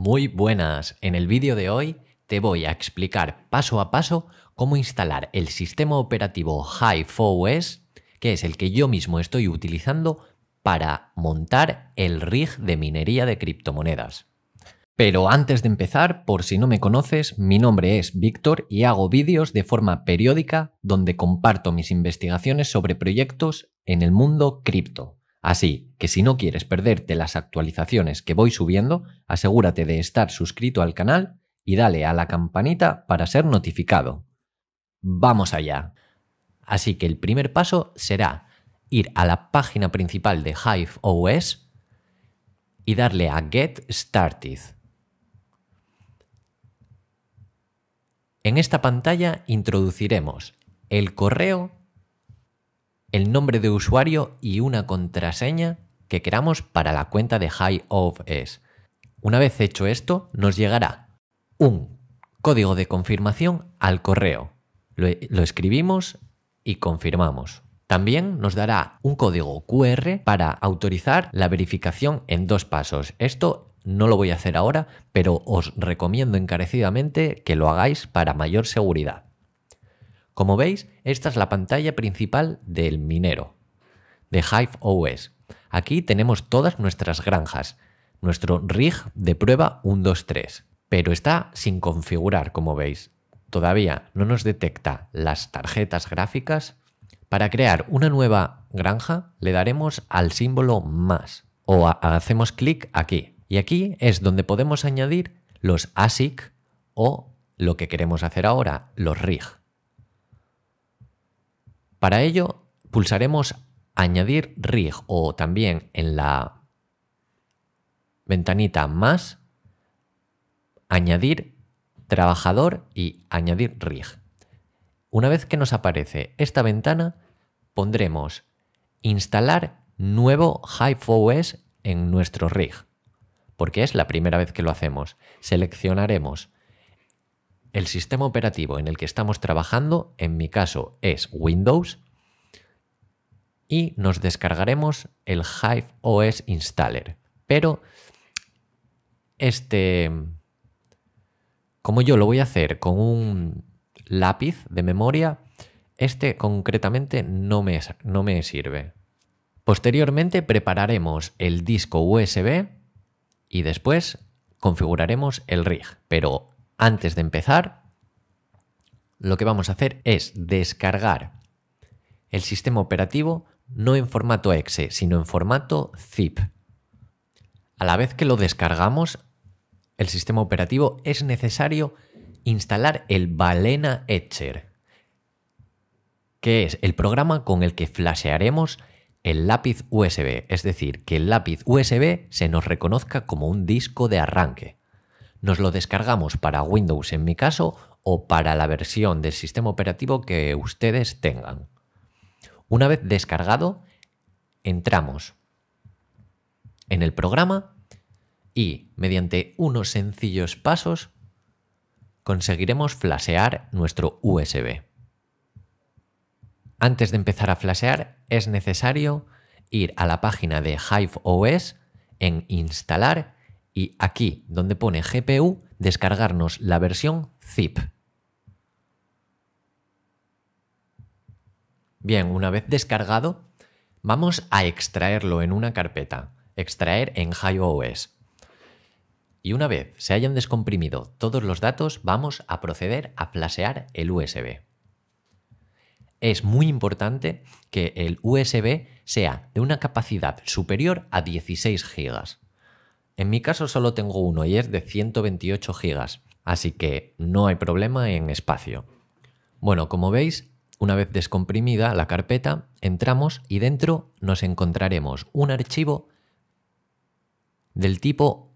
Muy buenas, en el vídeo de hoy te voy a explicar paso a paso cómo instalar el sistema operativo Hive OS, que es el que yo mismo estoy utilizando para montar el rig de minería de criptomonedas. Pero antes de empezar, por si no me conoces, mi nombre es Víctor y hago vídeos de forma periódica donde comparto mis investigaciones sobre proyectos en el mundo cripto. Así que si no quieres perderte las actualizaciones que voy subiendo, asegúrate de estar suscrito al canal y dale a la campanita para ser notificado. Vamos allá. Así que el primer paso será ir a la página principal de Hive OS y darle a Get Started. En esta pantalla introduciremos el correo, el nombre de usuario y una contraseña que queramos para la cuenta de Hive OS. Una vez hecho esto, nos llegará un código de confirmación al correo. Lo, lo escribimos y confirmamos. También nos dará un código QR para autorizar la verificación en dos pasos. Esto no lo voy a hacer ahora, pero os recomiendo encarecidamente que lo hagáis para mayor seguridad. Como veis, esta es la pantalla principal del minero, de Hive OS. Aquí tenemos todas nuestras granjas, nuestro rig de prueba 123, pero está sin configurar, como veis. Todavía no nos detecta las tarjetas gráficas para crear una nueva granja le daremos al símbolo más o hacemos clic aquí. Y aquí es donde podemos añadir los ASIC o lo que queremos hacer ahora, los RIG. Para ello pulsaremos añadir RIG o también en la ventanita más añadir trabajador y añadir RIG. Una vez que nos aparece esta ventana, pondremos instalar nuevo Hive OS en nuestro rig, porque es la primera vez que lo hacemos. Seleccionaremos el sistema operativo en el que estamos trabajando, en mi caso es Windows, y nos descargaremos el Hive OS Installer. Pero este, como yo lo voy a hacer con un lápiz de memoria, este concretamente no me, no me sirve. Posteriormente prepararemos el disco USB y después configuraremos el rig. Pero antes de empezar, lo que vamos a hacer es descargar el sistema operativo no en formato exe, sino en formato zip. A la vez que lo descargamos, el sistema operativo es necesario instalar el Balena Etcher, que es el programa con el que flashearemos el lápiz USB, es decir, que el lápiz USB se nos reconozca como un disco de arranque. Nos lo descargamos para Windows en mi caso o para la versión del sistema operativo que ustedes tengan. Una vez descargado, entramos en el programa y mediante unos sencillos pasos conseguiremos flashear nuestro USB. Antes de empezar a flashear es necesario ir a la página de Hive OS en instalar y aquí donde pone GPU descargarnos la versión zip. Bien, una vez descargado, vamos a extraerlo en una carpeta, extraer en Hive OS. Y una vez se hayan descomprimido todos los datos, vamos a proceder a flashear el USB. Es muy importante que el USB sea de una capacidad superior a 16 GB. En mi caso solo tengo uno y es de 128 GB, así que no hay problema en espacio. Bueno, como veis, una vez descomprimida la carpeta, entramos y dentro nos encontraremos un archivo del tipo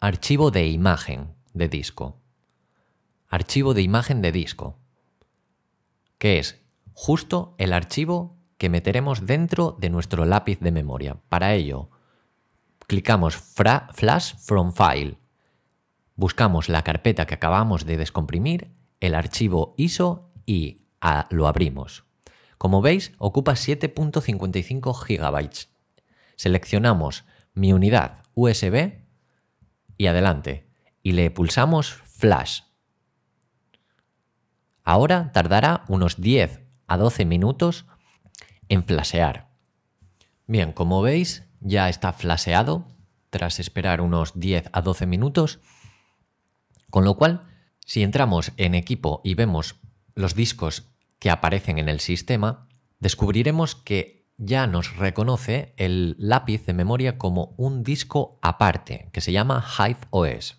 Archivo de imagen de disco. Archivo de imagen de disco. Que es justo el archivo que meteremos dentro de nuestro lápiz de memoria. Para ello, clicamos Flash from File. Buscamos la carpeta que acabamos de descomprimir, el archivo ISO y lo abrimos. Como veis, ocupa 7.55 GB. Seleccionamos mi unidad USB y adelante. Y le pulsamos Flash. Ahora tardará unos 10 a 12 minutos en flashear. Bien, como veis, ya está flasheado tras esperar unos 10 a 12 minutos. Con lo cual, si entramos en equipo y vemos los discos que aparecen en el sistema, descubriremos que ya nos reconoce el lápiz de memoria como un disco aparte, que se llama Hive OS.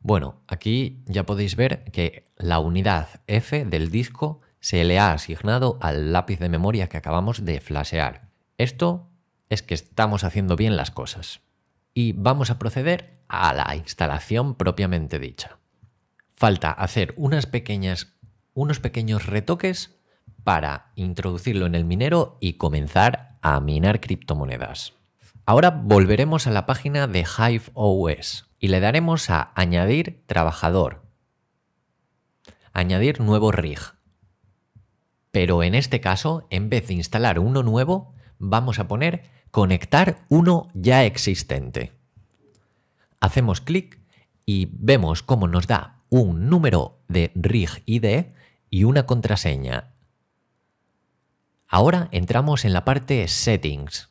Bueno, aquí ya podéis ver que la unidad F del disco se le ha asignado al lápiz de memoria que acabamos de flashear. Esto es que estamos haciendo bien las cosas. Y vamos a proceder a la instalación propiamente dicha. Falta hacer unas pequeñas, unos pequeños retoques para introducirlo en el minero y comenzar a minar criptomonedas. Ahora volveremos a la página de Hive OS y le daremos a añadir trabajador, añadir nuevo rig. Pero en este caso, en vez de instalar uno nuevo, vamos a poner conectar uno ya existente. Hacemos clic y vemos cómo nos da un número de rig ID y una contraseña. Ahora entramos en la parte Settings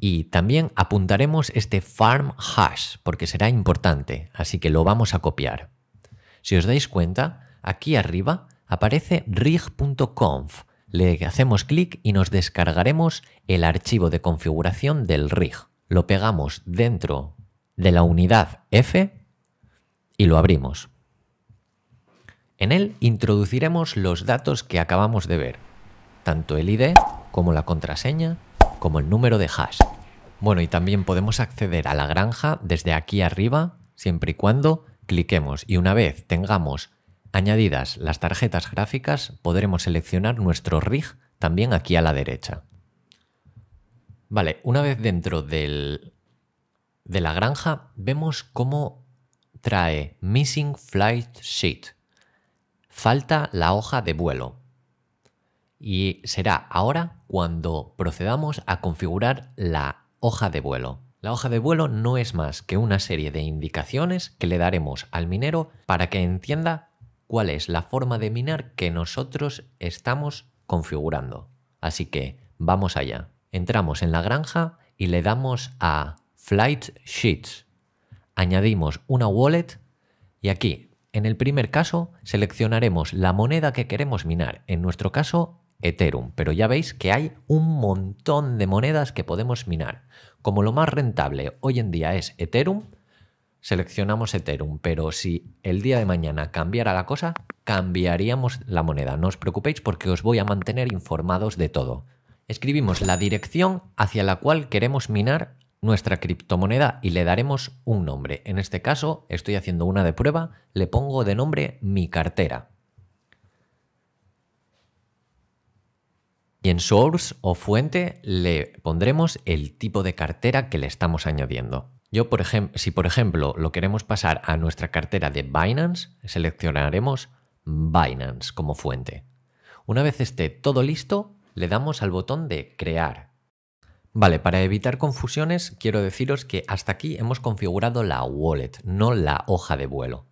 y también apuntaremos este farm hash porque será importante, así que lo vamos a copiar. Si os dais cuenta, aquí arriba aparece rig.conf. Le hacemos clic y nos descargaremos el archivo de configuración del rig. Lo pegamos dentro de la unidad F y lo abrimos. En él introduciremos los datos que acabamos de ver, tanto el ID como la contraseña como el número de hash. Bueno, y también podemos acceder a la granja desde aquí arriba, siempre y cuando cliquemos y una vez tengamos añadidas las tarjetas gráficas, podremos seleccionar nuestro rig también aquí a la derecha. Vale, una vez dentro del, de la granja, vemos cómo trae Missing Flight Sheet. Falta la hoja de vuelo y será ahora cuando procedamos a configurar la hoja de vuelo. La hoja de vuelo no es más que una serie de indicaciones que le daremos al minero para que entienda cuál es la forma de minar que nosotros estamos configurando. Así que vamos allá. Entramos en la granja y le damos a Flight Sheets. Añadimos una wallet y aquí, en el primer caso, seleccionaremos la moneda que queremos minar. En nuestro caso, Ethereum, pero ya veis que hay un montón de monedas que podemos minar. Como lo más rentable hoy en día es Ethereum, seleccionamos Ethereum, pero si el día de mañana cambiara la cosa, cambiaríamos la moneda. No os preocupéis porque os voy a mantener informados de todo. Escribimos la dirección hacia la cual queremos minar nuestra criptomoneda y le daremos un nombre. En este caso, estoy haciendo una de prueba, le pongo de nombre mi cartera. Y en source o fuente le pondremos el tipo de cartera que le estamos añadiendo. Yo, por ejemplo, si por ejemplo lo queremos pasar a nuestra cartera de Binance, seleccionaremos Binance como fuente. Una vez esté todo listo, le damos al botón de crear. Vale, para evitar confusiones, quiero deciros que hasta aquí hemos configurado la wallet, no la hoja de vuelo.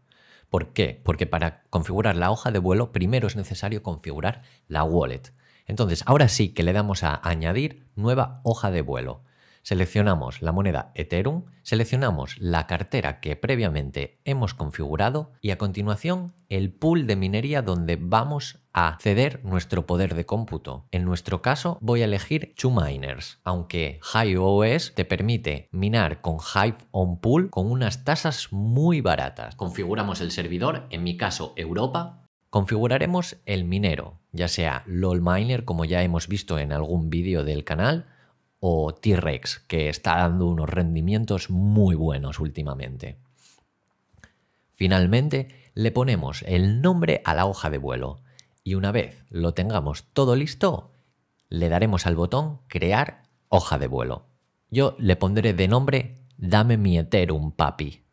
¿Por qué? Porque para configurar la hoja de vuelo primero es necesario configurar la wallet. Entonces, ahora sí que le damos a añadir nueva hoja de vuelo. Seleccionamos la moneda Ethereum, seleccionamos la cartera que previamente hemos configurado y a continuación el pool de minería donde vamos a ceder nuestro poder de cómputo. En nuestro caso voy a elegir Miners, aunque Hive OS te permite minar con Hive on Pool con unas tasas muy baratas. Configuramos el servidor, en mi caso Europa, Configuraremos el minero, ya sea LOL Miner, como ya hemos visto en algún vídeo del canal, o T-Rex, que está dando unos rendimientos muy buenos últimamente. Finalmente, le ponemos el nombre a la hoja de vuelo y una vez lo tengamos todo listo, le daremos al botón Crear hoja de vuelo. Yo le pondré de nombre Dame mi Ethereum, papi.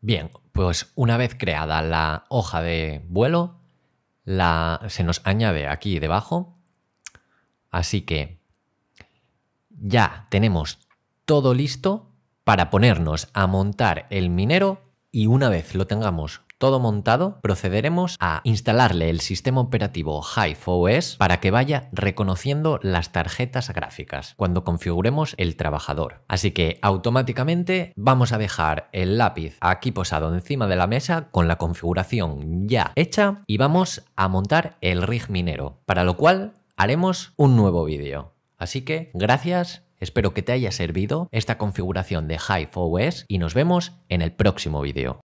Bien, pues una vez creada la hoja de vuelo, se nos añade aquí debajo. Así que ya tenemos todo listo para ponernos a montar el minero y una vez lo tengamos todo montado, procederemos a instalarle el sistema operativo Hive OS para que vaya reconociendo las tarjetas gráficas cuando configuremos el trabajador. Así que automáticamente vamos a dejar el lápiz aquí posado encima de la mesa con la configuración ya hecha y vamos a montar el rig minero, para lo cual haremos un nuevo vídeo. Así que gracias Espero que te haya servido esta configuración de Hive OS y nos vemos en el próximo vídeo.